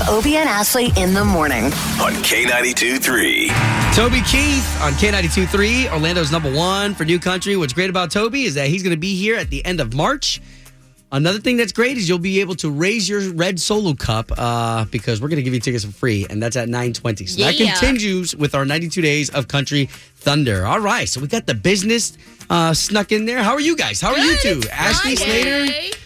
with Obie and Ashley in the morning. on K92 3. Toby Keith on K92.3, Orlando's number one for New Country. What's great about Toby is that he's going to be here at the end of March. Another thing that's great is you'll be able to raise your red solo cup uh, because we're going to give you tickets for free, and that's at 920. So that continues with our 92 days of country thunder. All right, so we got the business uh, snuck in there. How are you guys? How are you two? Good. Ashley Friday. Slater?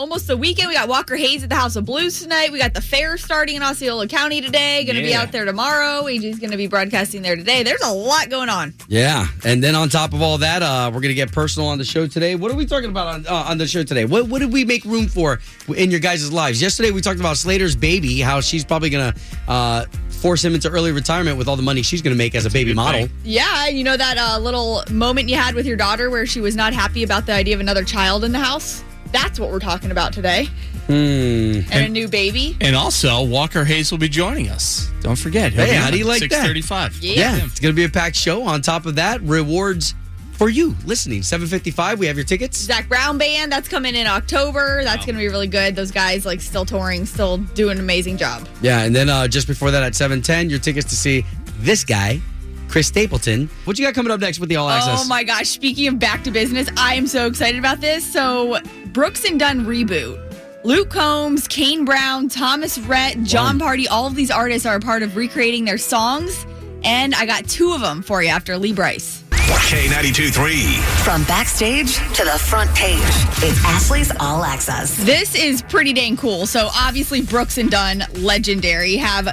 Almost the weekend. We got Walker Hayes at the House of Blues tonight. We got the fair starting in Osceola County today. Going to be out there tomorrow. AJ's going to be broadcasting there today. There's a lot going on. Yeah, and then on top of all that, uh, we're gonna get personal on the show today. What are we talking about on uh, on the show today? What what did we make room for in your guys' lives? Yesterday we talked about Slater's baby, how she's probably gonna uh, force him into early retirement with all the money she's gonna make as a baby model. Yeah, you know that uh, little moment you had with your daughter where she was not happy about the idea of another child in the house? That's what we're talking about today. Hmm. And a new baby. And also, Walker Hayes will be joining us. Don't forget. he'll Hey, how do you like that? 635. Yeah. Yeah, it's gonna be a packed show. On top of that, rewards for you listening. Seven fifty five. We have your tickets. Zac Brown band that's coming in October. That's going to be really good. Those guys like still touring, still doing an amazing job. Yeah, and then uh, just before that at seven ten, your tickets to see this guy, Chris Stapleton. What you got coming up next with the All Access? Oh my gosh! Speaking of back to business, I am so excited about this. So Brooks and Dunn reboot. Luke Combs, Kane Brown, Thomas Rhett, Jon Pardi, all of these artists are a part of recreating their songs. And I got two of them for you after Lee Brice. K92 3. From backstage to the front page, it's Ashley's All Access. This is pretty dang cool. So obviously Brooks and Dunn, legendary, have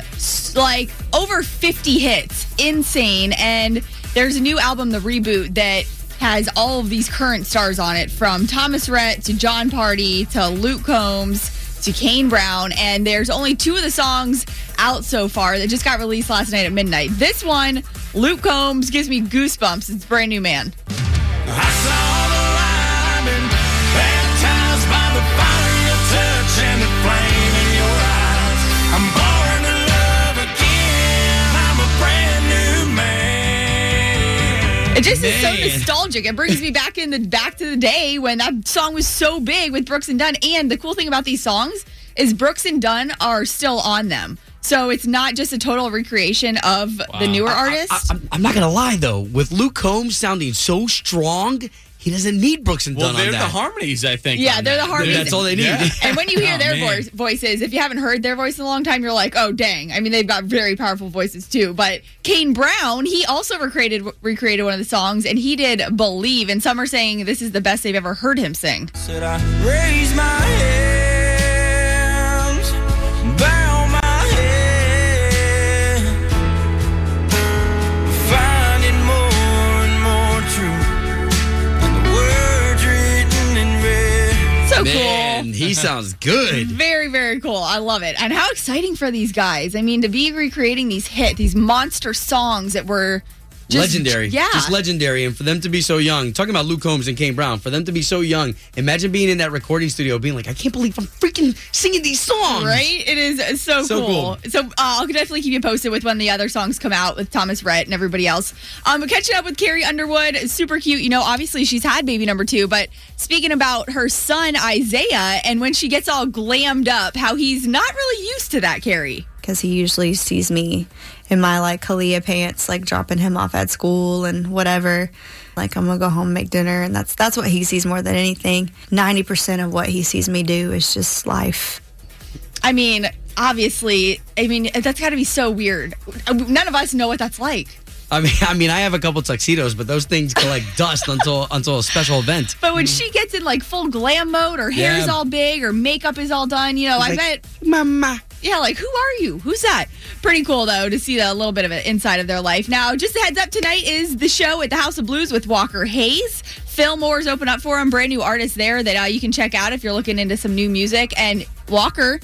like over 50 hits. Insane. And there's a new album, The Reboot, that has all of these current stars on it from Thomas Rhett to Jon Pardi to Luke Combs to Kane Brown. And there's only two of the songs out so far that just got released last night at midnight. This one, Luke Combs, gives me goosebumps. It's brand new, man. I saw the light baptized by the fire of touch and the flame in your eyes. I'm born to love again. I'm a brand new man. It just is so nostalgic. It brings me back in the back to the day when that song was so big with Brooks and Dunn. And the cool thing about these songs is Brooks and Dunn are still on them. So it's not just a total recreation of the newer artists. I, am I'm not gonna lie though, with Luke Combs sounding so strong, he doesn't need Brooks and Well, Dunn they're on the harmonies, I think. Yeah, they're that. the harmonies. That's all they need. Yeah. and when you hear Oh, their man. voice, voices, if you haven't heard their voice in a long time, you're like, oh dang. I mean, they've got very powerful voices too. But Kane Brown, he also recreated recreated one of the songs, and he did "Believe." And some are saying this is the best they've ever heard him sing. Said I raise my hands, sounds good. Very, very cool. I love it. And how exciting for these guys. I mean, to be recreating these hit, these monster songs that were just, legendary. Yeah. Just legendary. And for them to be so young, talking about Luke Combs and Kane Brown, for them to be so young, imagine being in that recording studio being like, I can't believe I'm freaking singing these songs. Right? It is so, So cool. So uh, I'll definitely keep you posted with when the other songs come out with Thomas Rhett and everybody else. Um, but catching up with Carrie Underwood, super cute. You know, obviously she's had baby number two, but speaking about her son Isaiah and when she gets all glammed up, how he's not really used to that, Carrie. because he usually sees me in my like Kalia pants, like dropping him off at school and whatever. Like I'm gonna go home and make dinner, and that's that's what he sees more than anything. Ninety percent of what he sees me do is just life. I mean, obviously, I mean that's got to be so weird. None of us know what that's like. I mean, I mean, I have a couple tuxedos, but those things collect dust until until a special event. But when she gets in like full glam mode, her hair's. Yeah. all big, her makeup is all done, you know, I Like, bet Mama. Yeah, like who are you? Who's that? Pretty cool though to see a little bit of it inside of their life. Now, just a heads up, tonight is the show at the House of Blues with Walker Hayes. Phil Moore's open up for him, brand new artist there that uh, you can check out if you're looking into some new music. And Walker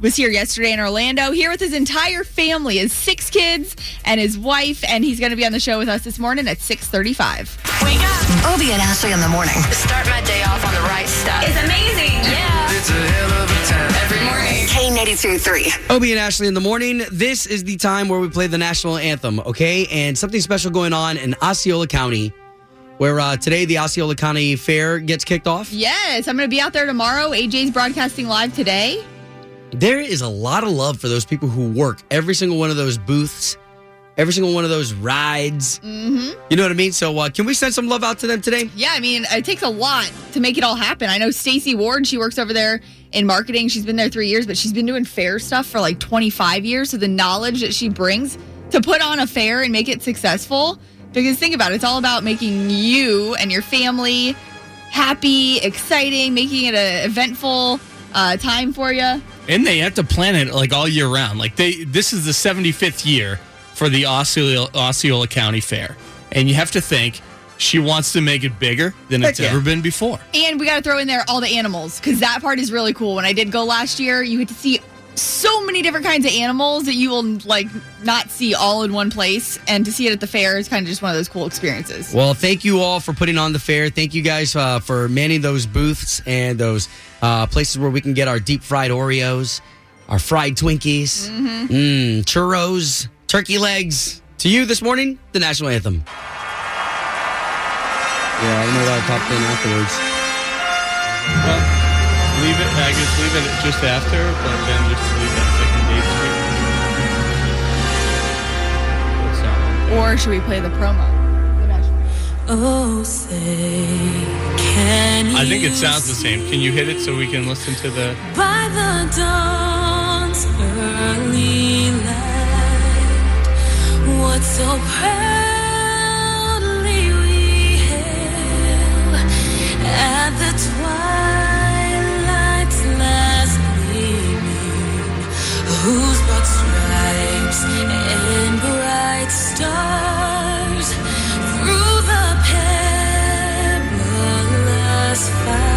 was here yesterday in Orlando, here with his entire family, his six kids and his wife, and he's going to be on the show with us this morning at 6:35. Wake up. Obie and Ashley in the morning. Start my day off on the right stuff. It's amazing. Yeah. It's a hell of a time. Every morning. K92 3. Obie and Ashley in the morning. This is the time where we play the national anthem, okay? And something special going on in Osceola County, where uh, today the Osceola County Fair gets kicked off. Yes, I'm going to be out there tomorrow. AJ's broadcasting live today. there is a lot of love for those people who work every single one of those booths, every single one of those rides. Mm-hmm. You know what I mean? So, uh, can we send some love out to them today? Yeah, I mean, it takes a lot to make it all happen. I know Stacy Ward, she works over there in marketing. She's been there three years, but she's been doing fair stuff for like 25 years. So the knowledge that she brings to put on a fair and make it successful, because think about it, it's all about making you and your family happy, exciting, making it an eventful uh, time for you. And they have to plan it like all year round. Like they, this is the 75th year for the Osceola, Osceola County Fair, and you have to think she wants to make it bigger than Heck it's yeah. ever been before. And we got to throw in there all the animals because that part is really cool. When I did go last year, you get to see so many different kinds of animals that you will like not see all in one place. And to see it at the fair is kind of just one of those cool experiences. Well, thank you all for putting on the fair. Thank you guys uh, for manning those booths and those uh, places where we can get our deep fried Oreos, our fried Twinkies, mm, churros, turkey legs. To you this morning, the national anthem. Yeah, I don't know why I popped in afterwards. Well, leave it. I guess leave it just after, but then just leave that second date stream. What's that one? Or should we play the promo? Oh, say, can I think it sounds the same. Can you hit it so we can listen to the? By the dawn's early light, what so proudly whose broad stripes and bright stars through the perilous fires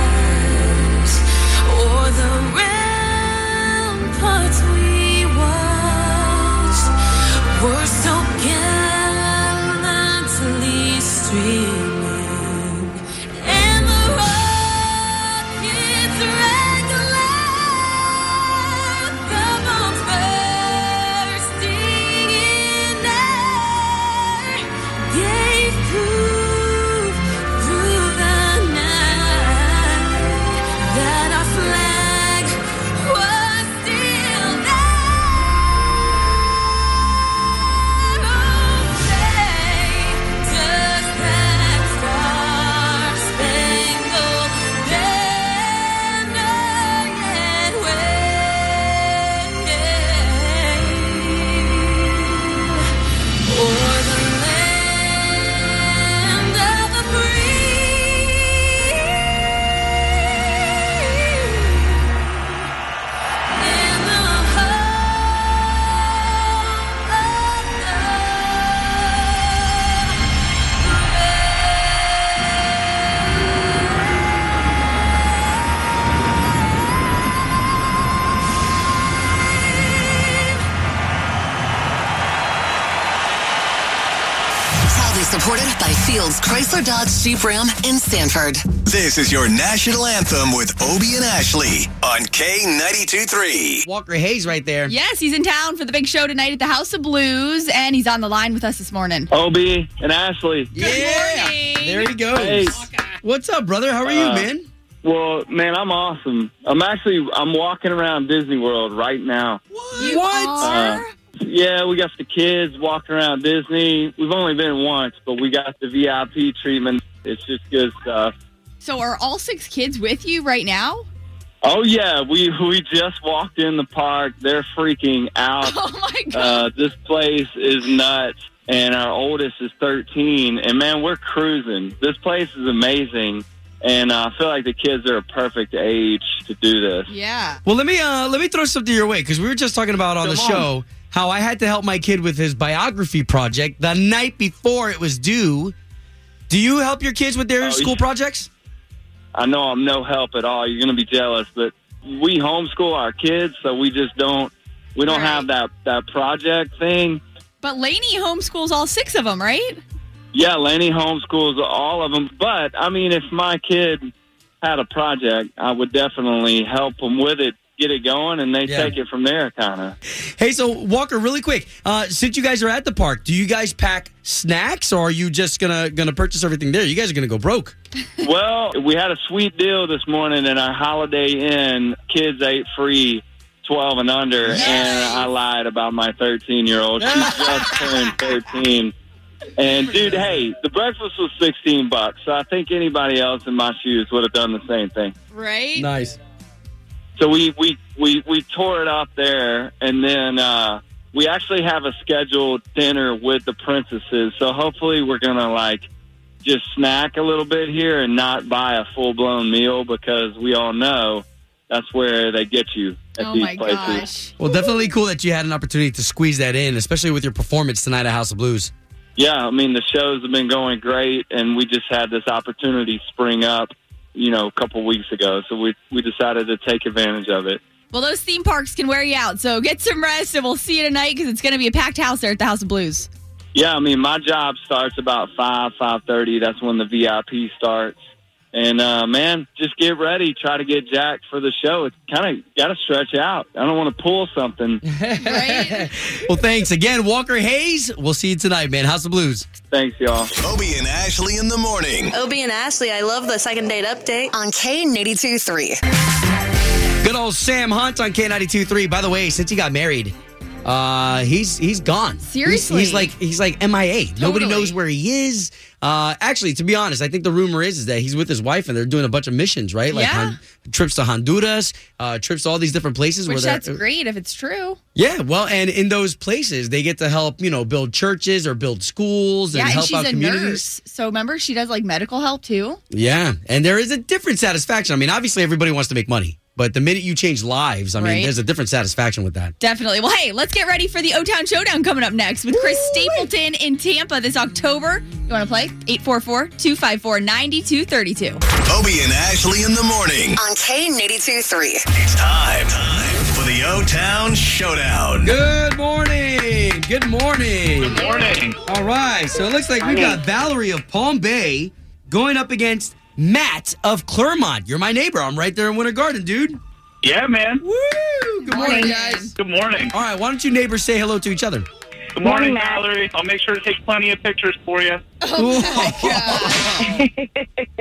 supported by Fields Chrysler Dodge Jeep Ram in Sanford. This is your national anthem with Obie and Ashley on K92 Walker Hayes right there. Yes, he's in town for the big show tonight at the House of Blues, and he's on the line with us this morning. Obie and Ashley. yeah. morning. There he goes. Hey. What's up, brother? How are you, Uh, man? Well, man, I'm awesome. I'm actually I'm walking around Disney World right now. You What? Are? Yeah, we got the kids walking around Disney. We've only been once, but we got the VIP treatment. It's just good stuff. so are all six kids with you right now? Oh yeah, we we just walked in the park. They're freaking out. Oh my god! Uh, this place is nuts, and our oldest is 13. And man, we're cruising. This place is amazing, and uh, I feel like the kids are a perfect age to do this. yeah. Well, let me uh, let me throw something your way because we were just talking about on the on. show how I had to help my kid with his biography project the night before it was due. Do you help your kids with their Oh, school yeah. projects? I know I'm no help at all. You're going to be jealous, but we homeschool our kids, so we just don't we don't Right. have that that project thing. But Laney homeschools all six of them, right? Yeah, Laney homeschools all of them, but I mean, if my kid had a project, I would definitely help them with it, get it going, and they Yeah. take it from there, kind of. Hey, so Walker, really quick, uh, since you guys are at the park, do you guys pack snacks, or are you just gonna gonna purchase everything there? You guys are gonna go broke. well, we had a sweet deal this morning in our Holiday Inn. Kids ate free 12 and under, and I lied about my 13 year old. She just turned 13. And dude, hey, the breakfast was 16 bucks, so I think anybody else in my shoes would have done the same thing. Right? Nice. So we we we we tore it up there, and then uh, we actually have a scheduled dinner with the princesses. So hopefully, we're gonna like just snack a little bit here and not buy a full blown meal because we all know that's where they get you at Oh these my places. gosh. Well, definitely cool that you had an opportunity to squeeze that in, especially with your performance tonight at House of Blues. Yeah, I mean the shows have been going great, and we just had this opportunity spring up, you know, a couple weeks ago. So we we decided to take advantage of it. Well, those theme parks can wear you out. So get some rest and we'll see you tonight because it's going to be a packed house there at the House of Blues. Yeah, I mean my job starts about five five thirty. That's when the VIP starts. And uh, man, just get ready. Try to get jacked for the show. It's kind of got to stretch out. I don't want to pull something. Right? Well, thanks again, Walker Hayes. We'll see you tonight, man. House of Blues. Thanks, y'all. Obie and Ashley in the morning. Obie and Ashley, I love the second date update on K92 3. Good old Sam Hunt on K92.3. By the way, since he got married, uh, he's he's gone. Seriously? he's, like he's like MIA. Nobody knows where he is. Uh, actually, to be honest, I think the rumor is is that he's with his wife and they're doing a bunch of missions, right? Like Yeah. trips to Honduras, uh, trips to all these different places Which that's great if it's true. Yeah, well, and in those places they get to help, you know, build churches or build schools and yeah, and help she's out a communities. nurse. So remember, she does like medical help too. Yeah, and there is a different satisfaction. I mean, obviously everybody wants to make money, but the minute you change lives, I mean, Right. there's a different satisfaction with that. Definitely. Well, hey, let's get ready for the O Town Showdown coming up next with Chris Stapleton in Tampa this October. You want to play? 844 254 9232. Obie and Ashley in the morning. On K92 3. It's time, time for the O Town Showdown. Good morning. Good morning. Good morning. All right, so it looks like we've got Valerie of Palm Bay going up against Matt of Clermont. You're my neighbor. I'm right there in Winter Garden, dude. Yeah, man. Woo! Good morning, guys. Good morning. All right, why don't you neighbors say hello to each other? Good morning, Valerie. I'll make sure to take plenty of pictures for you. Oh, oh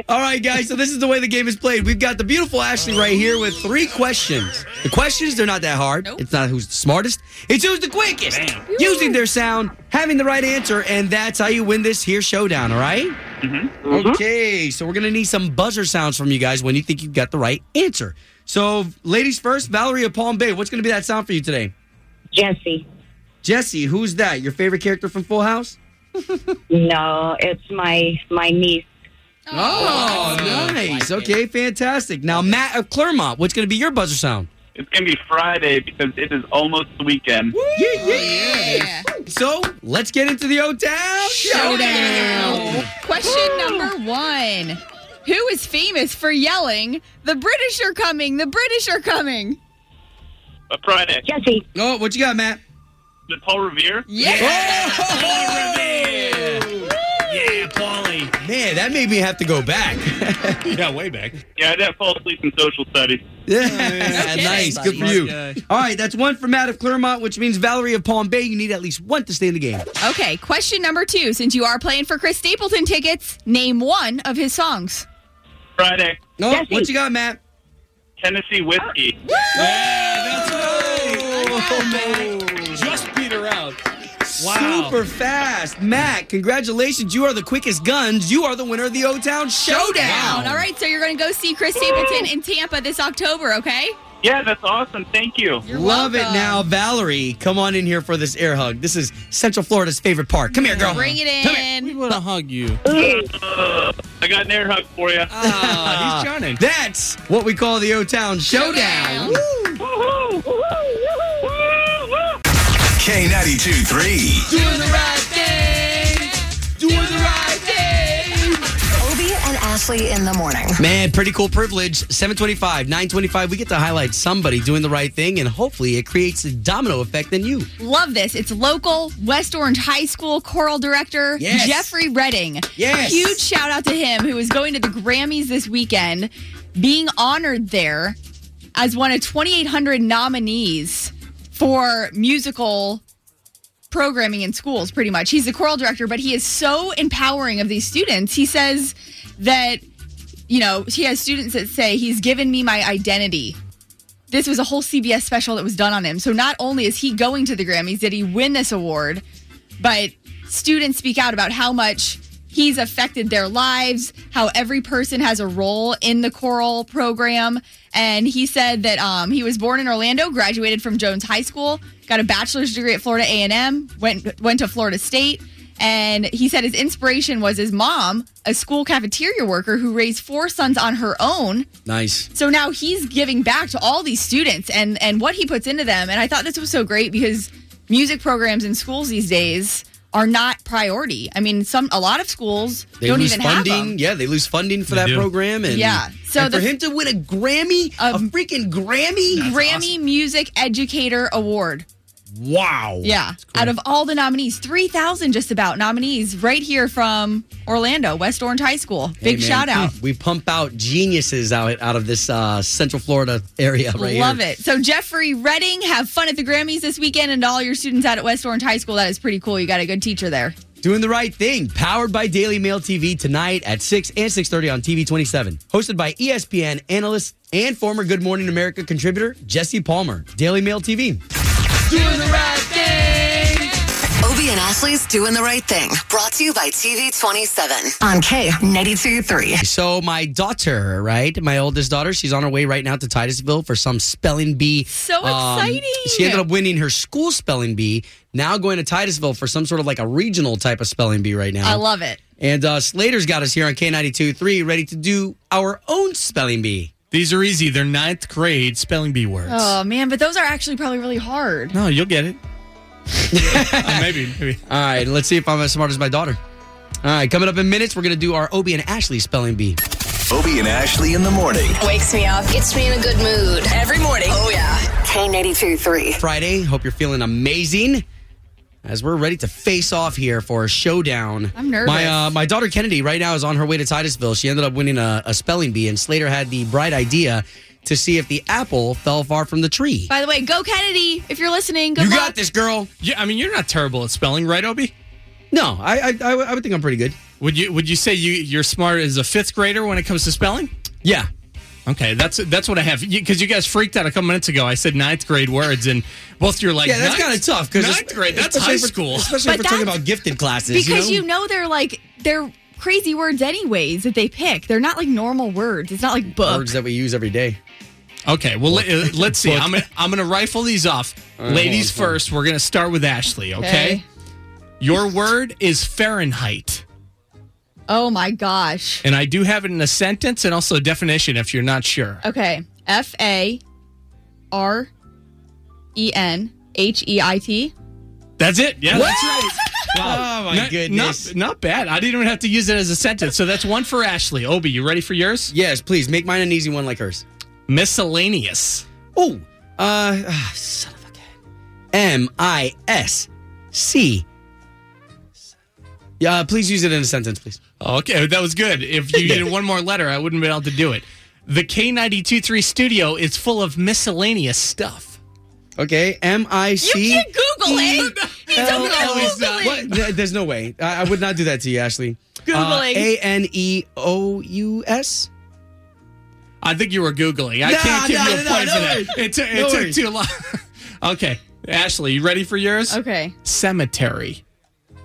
All right, guys. So this is the way the game is played. We've got the beautiful Ashley right here with three questions. The questions they're not that hard. Nope. It's not who's the smartest. It's who's the quickest. Using their sound, having the right answer, and that's how you win this here showdown. All right? Mm-hmm. Okay. So we're gonna need some buzzer sounds from you guys when you think you've got the right answer. So, ladies first, Valerie of Palm Bay. What's gonna be that sound for you today? Jesse. Jesse, who's that? Your favorite character from Full House? No, it's my my niece. Oh, oh nice. Okay, fantastic. Now, Matt of Clermont, what's going to be your buzzer sound? It's going to be Friday because it is almost the weekend. Yeah, oh, yeah. So, let's get into the O Town Showdown. Question number one Who is famous for yelling, The British are coming, the British are coming? A Friday. Jesse. Oh, what you got, Matt? The Paul Revere. Yeah. Yeah, Paulie. Man, that made me have to go back. Yeah, way back. Yeah, I didn't fall asleep in social studies. yeah, oh, kidding, nice. Good for you. Uh, All right, that's one for Matt of Clermont, which means Valerie of Palm Bay. You need at least one to stay in the game. Okay, question number two. Since you are playing for Chris Stapleton tickets, name one of his songs. Friday. Oh, what you got, Matt? Tennessee whiskey. Just beat her out. Wow. Super fast. Matt, congratulations. You are the quickest guns. You are the winner of the O Town Showdown. All right, so you're going to go see Chris Stapleton in Tampa this October, okay? Yeah, that's awesome. Thank you. You're Love it now, Valerie. Come on in here for this air hug. This is Central Florida's favorite park. Come here, girl. Bring it Come here. We want to hug you. Uh, I got an air hug for you. Ah, he's Johnny. That's what we call the O Town Showdown. Showdown. K92 3. Doing the right thing. Doing the right thing. Obie and Ashley in the morning. Man, pretty cool privilege. 725, 925. We get to highlight somebody doing the right thing, and hopefully it creates a domino effect in you. Love this. It's local West Orange High School choral director Yes. Jeffrey Redding. Yes. Huge shout out to him who is going to the Grammys this weekend, being honored there as one of 2,800 nominees for musical programming in schools, pretty much. He's the choral director, but he is so empowering of these students. He says that, you know, he has students that say, he's given me my identity this was a whole CBS special that was done on him. So not only is he going to the Grammys, did he win this award, but students speak out about how much he's affected their lives, how every person has a role in the choral program. And he said that um, he was born in Orlando, graduated from Jones High School, got a bachelor's degree at Florida A&M, went went to Florida State. And he said his inspiration was his mom, a school cafeteria worker who raised four sons on her own. Nice. So now he's giving back to all these students and and what he puts into them. And I thought this was so great because music programs in schools these days are not priority. I mean, some a lot of schools They don't lose even have funding. them. Yeah, they lose funding for They that do. program. And Yeah. So and for him to win a Grammy, a um, freaking Grammy, Grammy Music Educator Award. Wow. Yeah. Out of all the nominees, 3,000 just about nominees right here from Orlando, West Orange High School. Big man, shout out. We pump out geniuses out out of this uh, Central Florida area right here. Love here. it. So, Jeffrey Redding, have fun at the Grammys this weekend, and all your students out at West Orange High School, that is pretty cool. You got a good teacher there. Doing the right thing. Powered by Daily Mail TV tonight at 6 and 6.30 on TV 27. Hosted by ESPN analyst and former Good Morning America contributor Jesse Palmer. Daily Mail TV. Doing the right thing. Obie and Ashley's Doing the Right Thing. Brought to you by TV 27 on K92.3. So my daughter, right, my oldest daughter, she's on her way right now to Titusville for some spelling bee. So Um, exciting. she ended up winning her school spelling bee. Now going to Titusville for some sort of like a regional type of spelling bee right now. I love it. And uh, Slater's got us here on K92.3 ready to do our own spelling bee. These are easy. They're ninth grade spelling bee words. Oh, man, but those are actually probably really hard. No, you'll get it. Uh, maybe, maybe. All right, let's see if I'm as smart as my daughter. All right, coming up in minutes, we're going to do our Obie and Ashley spelling bee. Obie and Ashley in the morning. Wakes me up, gets me in a good mood. Every morning. Oh, yeah. K92.3. Friday. Hope you're feeling amazing. As we're ready to face off here for a showdown. I'm nervous. My uh, my daughter Kennedy right now is on her way to Titusville. She ended up winning a, a spelling bee, and Slater had the bright idea to see if the apple fell far from the tree. By the way, go Kennedy. If you're listening, good you luck. got this, girl. Yeah, I mean, you're not terrible at spelling, right, Obi? No, I I, I, I would think I'm pretty good. Would you Would you say you you're smart as a fifth grader when it comes to spelling? Yeah. Okay, that's that's what I have because you guys freaked out a couple minutes ago. I said ninth grade words, and both you're like, yeah, that's kind of tough because ninth grade. That's high school. especially if we're talking about gifted classes. because you you know, know they're like they're crazy words anyways that they pick. They're not like normal words. It's not like book. words that we use every day. Okay, well let, uh, let's see. I'm gonna I'm gonna rifle these off. right, Ladies on, hold on. first. We're gonna start with Ashley. Okay. Okay. Your word is Fahrenheit, Oh my gosh. and I do have it in a sentence and also a definition if you're not sure. Okay. F A R E N H E I T. That's it. Yeah, that's right. Oh my Not- goodness. Not, not bad. I didn't even have to use it as a sentence. So that's one for Ashley. Obi, you ready for yours? yes, please make mine an easy one like hers. Miscellaneous. Oh, uh, ah, son of a gun. M I S C. Yeah, please use it in a sentence, please. Okay, that was good. If you needed one more letter, I wouldn't be able to do it. The K923 studio is full of miscellaneous stuff. Okay, M I You can't Google it. He's L- over there Googling. What? There's no way. I, I would not do that to you, Ashley. Googling. Uh, a N E O U S. I think you were Googling. I No, can't give no, you a no, point no for that. worries. It, took- it No took worries. too long. okay, Ashley, you ready for yours? Okay. Cemetery.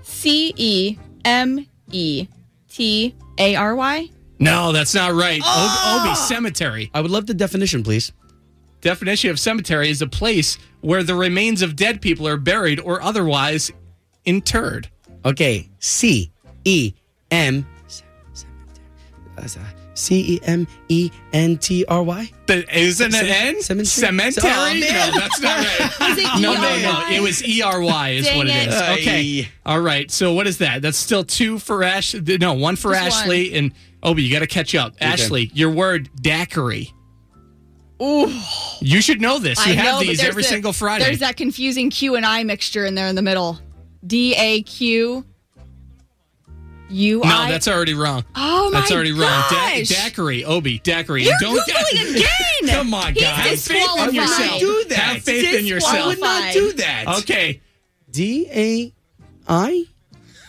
C E M E T A R Y. No, that's not right. Ob-! Ah! Obi, cemetery. I would love the definition, please. Definition of cemetery is a place where the remains of dead people are buried or otherwise interred. Okay, C E M C E M E N T R Y. The, isn't it N? cemetery? Cemetery? Oh, no, that's not right. Is it No, no, E-R-Y? no. It was E R Y is Dang what it it is. Okay. All right. So what is that? That's still two for Ash. No, one for Just Ashley and Obi. You got to catch up. Ashley, your word daiquiri. Ooh. You should know this. You I have know, these there's every the- single Friday. There's that confusing Q and I mixture in there in the middle. D A Q U no, I. that's already wrong. Oh my That's already wrong. Da- gosh. daiquiri, Obi, daiquiri. You're Don't Googling again. Come on, He's guys. Have faith in disqualified. yourself. Do that. Have faith in yourself. I yourself. would not do that. Okay. D A I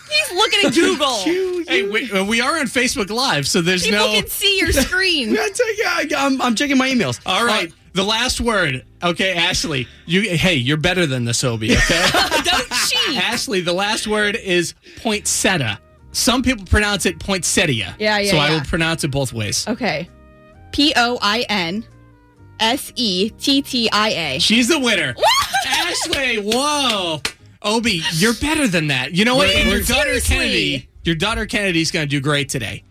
He's looking at Google. Q Hey, we, uh, we are on Facebook Live, so there's People no. can see your screen. Yeah, I'm, I'm checking my emails. All right. Uh, The last word. Okay, Ashley. You hey, you're better than this, Obi, okay? Don't cheat. Ashley, the last word is poinsettia. Some people pronounce it poinsettia. Yeah, yeah, So I yeah. will pronounce it both ways. Okay. P O I N S E T T I A. She's the winner. Ashley, whoa. Obi, you're better than that. You know what? And your daughter. Kennedy, your daughter Kennedy's going to do great today.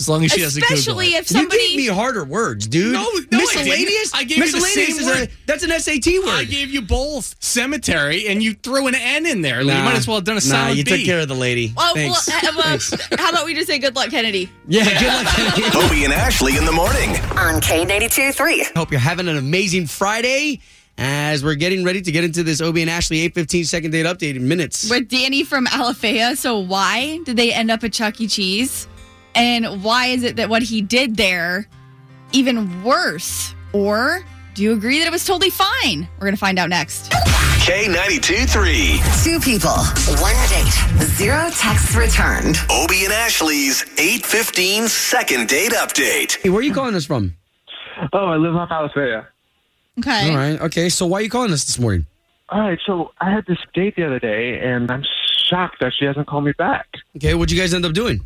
As long as she doesn't Google Especially it. if You somebody. gave me harder words, dude. No, no, I didn't. miscellaneous. I gave you the miscellaneous same is word. a that's an SAT word. I gave you both cemetery, and you threw an N in there. you might as well have done a Nah, you B. took care of the lady. Oh, well, Thanks. uh, well, Thanks. how about we just say good luck, Kennedy? Yeah, good luck. Kennedy. Obie and Ashley in the morning. On K92 3. Hope you're having an amazing Friday as we're getting ready to get into this Obie and Ashley 815 second date update in minutes. With Danny from Alafaya. So, why did they end up at Chuck E. Cheese? And why is it that what he did there even worse? Or do you agree that it was totally fine? We're going to find out next. K92 3. Two people, one date, zero texts returned. Obie and Ashley's 815 second date update. Hey, where are you calling us from? Oh, I live off Alafaya. Okay. All right. Okay. So why are you calling us this morning? All right, so I had this date the other day, and I'm shocked that she hasn't called me back. Okay. What'd you guys end up doing?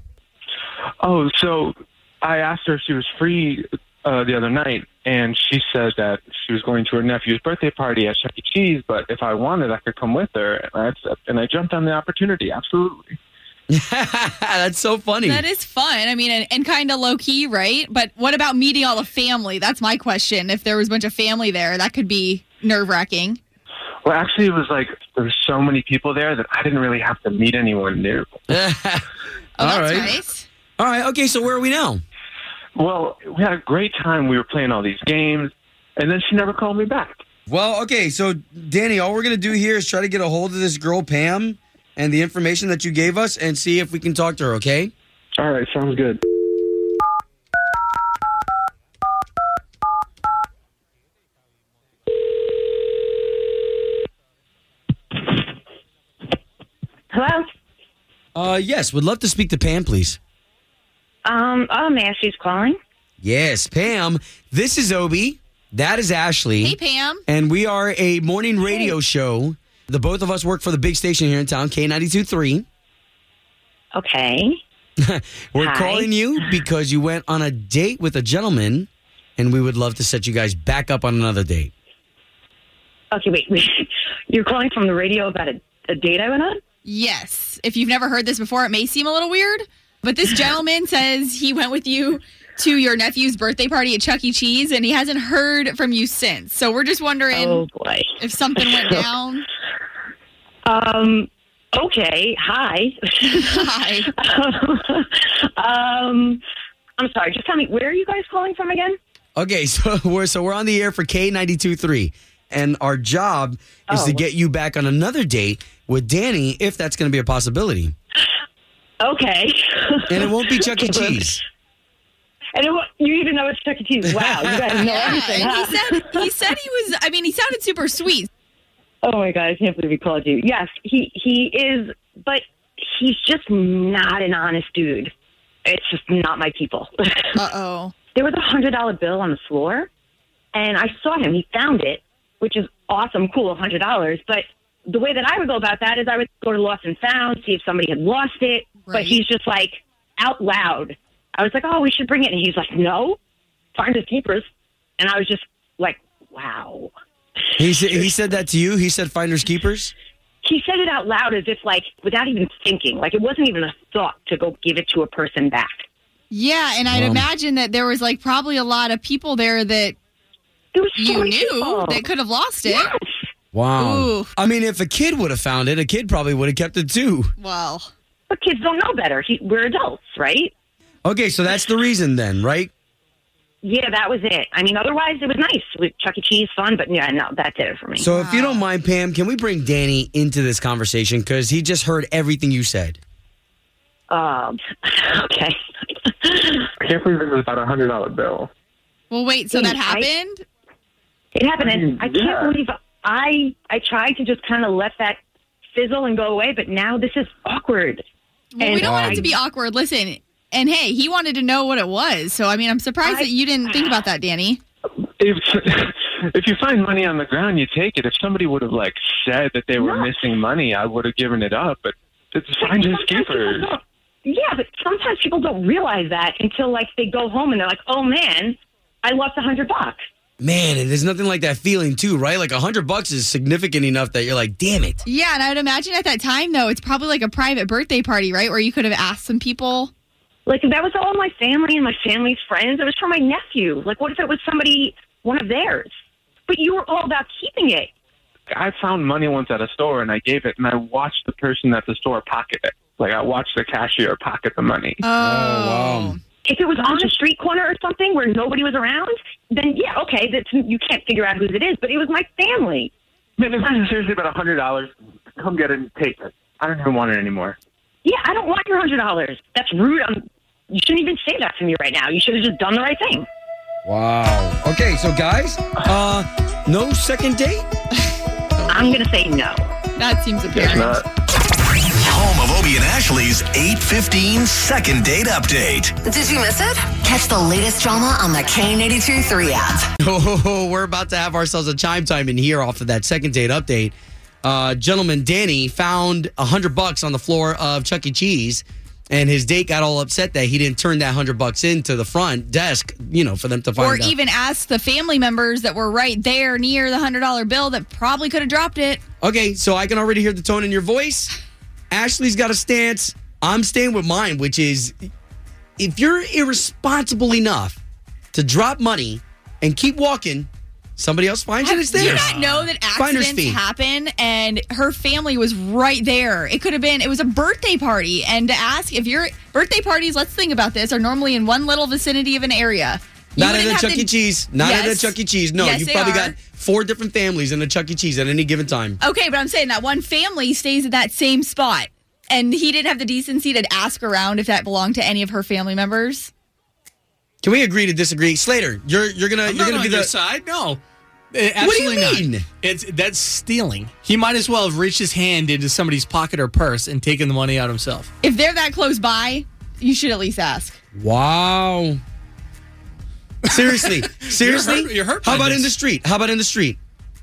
Oh, so I asked her if she was free uh, the other night, and she said that she was going to her nephew's birthday party at Chuck E. Cheese, but if I wanted, I could come with her. And I, accept- and I jumped on the opportunity, absolutely. That's so funny. That is fun. I mean, and, and kind of low key, right? But what about meeting all the family? That's my question. If there was a bunch of family there, that could be nerve wracking. Well, actually, it was like there were so many people there that I didn't really have to meet anyone new. All Oh, that's right. nice. All right. Okay. So where are we now? Well, we had a great time. We were playing all these games, and then she never called me back. Well, okay. So, Danny, all we're going to do here is try to get a hold of this girl, Pam, and the information that you gave us and see if we can talk to her, okay? All right, sounds good. Hello? Uh, yes. Would love to speak to Pam, please. Um, oh, may I ask who's calling? Yes, Pam. This is Obi. That is Ashley. Hey, Pam. And we are a morning radio show. The both of us work for the big station here in town, K92.3. Okay. We're Hi. calling you because you went on a date with a gentleman, and we would love to set you guys back up on another date. Okay, wait, wait. You're calling from the radio about a, a date I went on? Yes. If you've never heard this before, it may seem a little weird, but this gentleman says he went with you to your nephew's birthday party at Chuck E. Cheese and he hasn't heard from you since. So we're just wondering Oh, boy. if something went down. Um, okay. Hi. Hi. um, I'm sorry. Just tell me, where are you guys calling from again? Okay, so we're so we're on the air for K92.3, and our job is to Oh. get you back on another date with Danny, if that's going to be a possibility. Okay. And it won't be Chuck E. Cheese. And it, wa- you even know it's Chuck E. Cheese. Wow, you guys know Yeah, everything. huh? he said he said he was I mean, he sounded super sweet. Oh my god, I can't believe he called you. Yes, he he is, but he's just not an honest dude. It's just not my people. Uh-oh. there was a hundred dollar bill on the floor, and I saw him. He found it, which is awesome, cool, a hundred dollars. But the way that I would go about that is I would go to Lost and Found, see if somebody had lost it. But he's just like out loud. I was like, oh, we should bring it, and he's like, no, finders keepers. And I was just like, wow. He said he said that to you. He said finders keepers. he said it out loud as if like without even thinking like it wasn't even a thought to go give it to a person back Yeah, and I'd Um, imagine that there was like probably a lot of people there that there was so you knew people. that could have lost it. yes. Wow. Ooh. I mean, if a kid would have found it, a kid probably would have kept it too. Well, but kids don't know better he, we're adults right Okay, so that's the reason then, right? yeah that was it i mean otherwise it was nice with chuck e cheese fun but yeah no that did it for me So if you don't mind, Pam, can we bring Danny into this conversation because he just heard everything you said. um okay I can't believe it was about a hundred dollar bill. well, wait. So that I- happened? it happened and i Yeah. can't believe i i tried to just kind of let that fizzle and go away but now this is awkward Well, we don't want it to be awkward. Listen, and hey, he wanted to know what it was. So I mean, I'm surprised I- that you didn't think about that, Danny. if if you find money on the ground, you take it. If somebody would have like said that they were No. missing money, I would have given it up. But it's finders Sometimes people keepers. Yeah, but sometimes people don't realize that until like they go home and they're like, "Oh man, I lost a hundred bucks." Man, and there's nothing like that feeling too, right? Like a hundred bucks is significant enough that you're like, damn it. Yeah, and I would imagine at that time though, it's probably like a private birthday party, right? Where you could have asked some people. Like that was all my family and my family's friends. It was for my nephew. Like, what if it was somebody, one of theirs? But you were all about keeping it. I found money once at a store and I gave it, and I watched the person at the store pocket it. Like I watched the cashier pocket the money. Oh, oh wow. If it was on a street corner or something where nobody was around, then yeah, okay, that's you can't figure out whose it is. But it was my family. Man, this is seriously about a hundred dollars, come get it and take it. I don't even want it anymore. Yeah, I don't want your hundred dollars. That's rude. I'm, you shouldn't even say that to me right now. You should have just done the right thing. Wow. Okay, so guys, uh, no second date? I'm gonna say no. That seems It's apparent. Not. Home of Obie and Ashley's 815 second date update. Did you miss it? Catch the latest drama on the K92 3 app. Oh, we're about to have ourselves a chime time in here off of that second date update. Uh, gentleman Danny found a hundred bucks on the floor of Chuck E. Cheese, and his date got all upset that he didn't turn that hundred bucks into the front desk, you know, for them to find Or out. even ask the family members that were right there near the hundred dollar bill that probably could have dropped it. Okay, so I can already hear the tone in your voice. Ashley's got a stance. I'm staying with mine, which is if you're irresponsible enough to drop money and keep walking, somebody else finds it. It's Do you not know that accidents happen and her family was right there? It could have been, it was a birthday party. And to ask if your birthday parties, let's think about this, are normally in one little vicinity of an area. You Not at wouldn't a have Chuck to- E. Cheese. Not at a Yes. Chuck E. Cheese. No, Yes, you've probably are. got four different families in a Chuck E. Cheese at any given time. Okay, but I'm saying that one family stays at that same spot. And he didn't have the decency to ask around if that belonged to any of her family members. Can we agree to disagree? Slater, you're you're gonna I'm you're not gonna on be your the side. No, Uh, What do you mean? not. It's that's stealing. He might as well have reached his hand into somebody's pocket or purse and taken the money out himself. If they're that close by, you should at least ask. Wow. Seriously, seriously. hurt- you're hurt How by about in the street? How about in the street?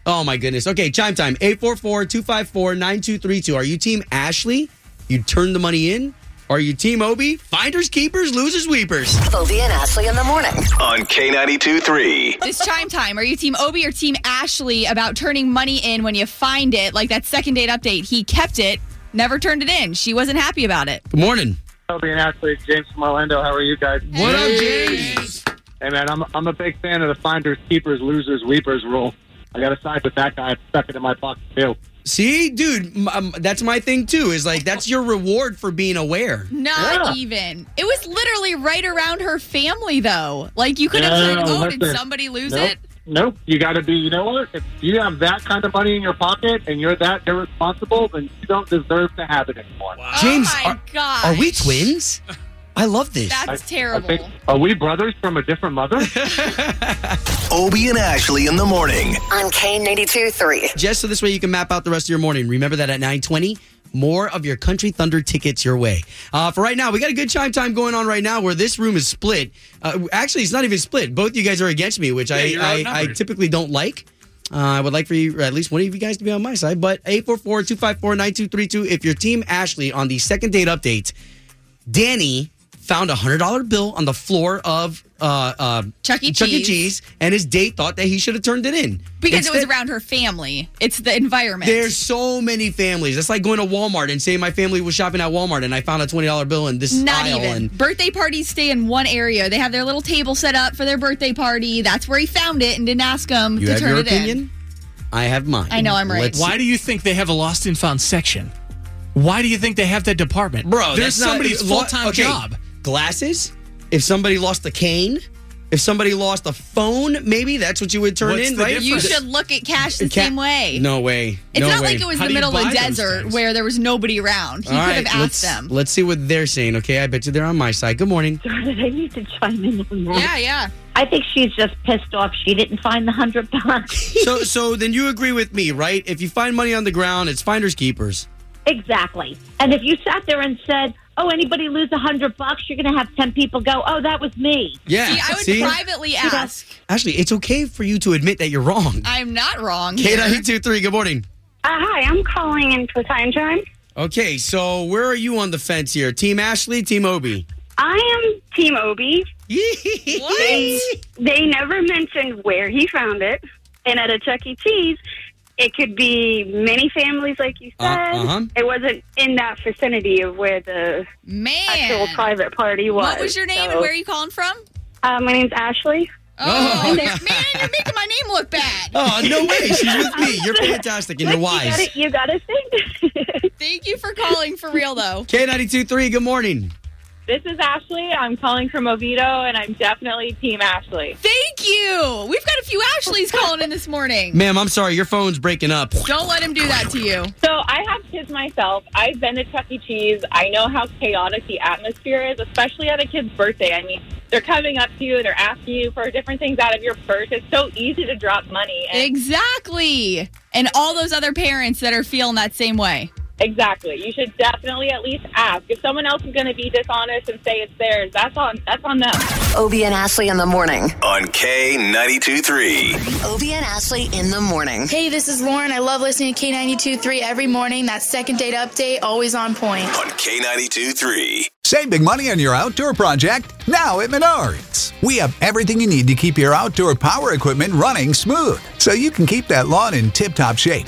Oh my goodness. Okay, chime time. 844-254-9232. Are you team Ashley? You turn the money in? Are you team Obi? Finders, keepers, losers, weepers. Obie and Ashley in the morning. On K92 3. This chime time. Are you team Obi or team Ashley about turning money in when you find it? Like that second date update. He kept it, never turned it in. She wasn't happy about it. Good morning. Toby and Ashley, James from Orlando. How are you guys? What up, James? Hey man, I'm I'm a big fan of the finders, keepers, losers, weepers rule. I got to side with that guy. I stuck it in my pocket too. See, dude, m- um, that's my thing too. Is like that's your reward for being aware. Not Yeah. even. It was literally right around her family, though. Like you could have No, said, no, "Oh, did somebody lose Nope. it?" Nope. You got to be. You know what? If you have that kind of money in your pocket and you're that irresponsible, then you don't deserve to have it anymore. James, oh my are, gosh, are we twins? I love this. That's I terrible. think, are we brothers from a different mother? Obie and Ashley in the morning. On K92 3. Just so this way you can map out the rest of your morning. Remember that at 920, more of your Country Thunder tickets your way. Uh, for right now, we got a good chime time going on right now where this room is split. Uh, actually, it's not even split. Both you guys are against me, which Yeah, I, I, I typically don't like. Uh, I would like for you, or at least one of you guys, to be on my side. But 844-254-9232. If you're Team Ashley on the second date update, Danny found a hundred dollar bill on the floor of uh, uh, Chuck E. Chuck E. Cheese. Cheese, and his date thought that he should have turned it in because it was around her family. It's the environment. There's so many families. It's like going to Walmart and saying my family was shopping at Walmart and I found a twenty dollar bill in this Not aisle. even. And Birthday parties stay in one area. They have their little table set up for their birthday party. That's where he found it and didn't ask him you to have turn your it opinion. in. I have mine. I know I'm right. Let's- Why do you think they have a lost and found section? Why do you think they have that department, bro? There's that's somebody's full time okay, job. Glasses. If somebody lost a cane, if somebody lost a phone, maybe that's what you would turn What's in, the right? You difference? should look at cash the Ca- same way. No way. It's no not way. like it was How the do you middle of buy the those desert things? where there was nobody around. He All could right, have let's, asked them. let's see what they're saying. Okay, I bet you they're on my side. Good morning. I need to chime in on that. Yeah, yeah. I think she's just pissed off she didn't find the hundred bucks. so, so then you agree with me, right? If you find money on the ground, it's finders keepers. exactly. And if you sat there and said, oh, anybody lose a hundred bucks, you're going to have 10 people go, oh, that was me. Yeah. See, I would See? privately ask. Ashley, it's okay for you to admit that you're wrong. I'm not wrong. here. K923, good morning. Uh, hi, I'm calling in for time time. Okay, so where are you on the fence here? Team Ashley, Team Obi? I am Team Obi. What? They, they never mentioned where he found it. And at a Chuck E. Cheese, it could be many families, like you said. Uh, uh-huh. It wasn't in that vicinity of where the Man. actual private party was. What was your name so- and where are you calling from? Uh, my name's Ashley. Oh, Oh. man, you're making my name look bad. Oh, no way. She's with me. You're fantastic and you're wise. you gotta think. Thank you for calling for real, though. K92 3, good morning. This is Ashley. I'm calling from Oviedo, and I'm definitely Team Ashley. Thank you. We've got a few Ashleys calling in this morning. Ma'am, I'm sorry. Your phone's breaking up. Don't let him do that to you. So I have kids myself. I've been to Chuck E. Cheese. I know how chaotic the atmosphere is, especially at a kid's birthday. I mean, they're coming up to you, and they're asking you for different things out of your purse. It's so easy to drop money. And Exactly. And all those other parents that are feeling that same way. Exactly. You should definitely at least ask. If someone else is going to be dishonest and say it's theirs, that's on that's on them. Obie and Ashley in the morning. On K92 three. Obie and Ashley in the morning. Hey, this is Lauren. I love listening to K92.3 every morning. That second date update, always on point. On K92 3. Save big money on your outdoor project now at Menards. We have everything you need to keep your outdoor power equipment running smooth so you can keep that lawn in tip top shape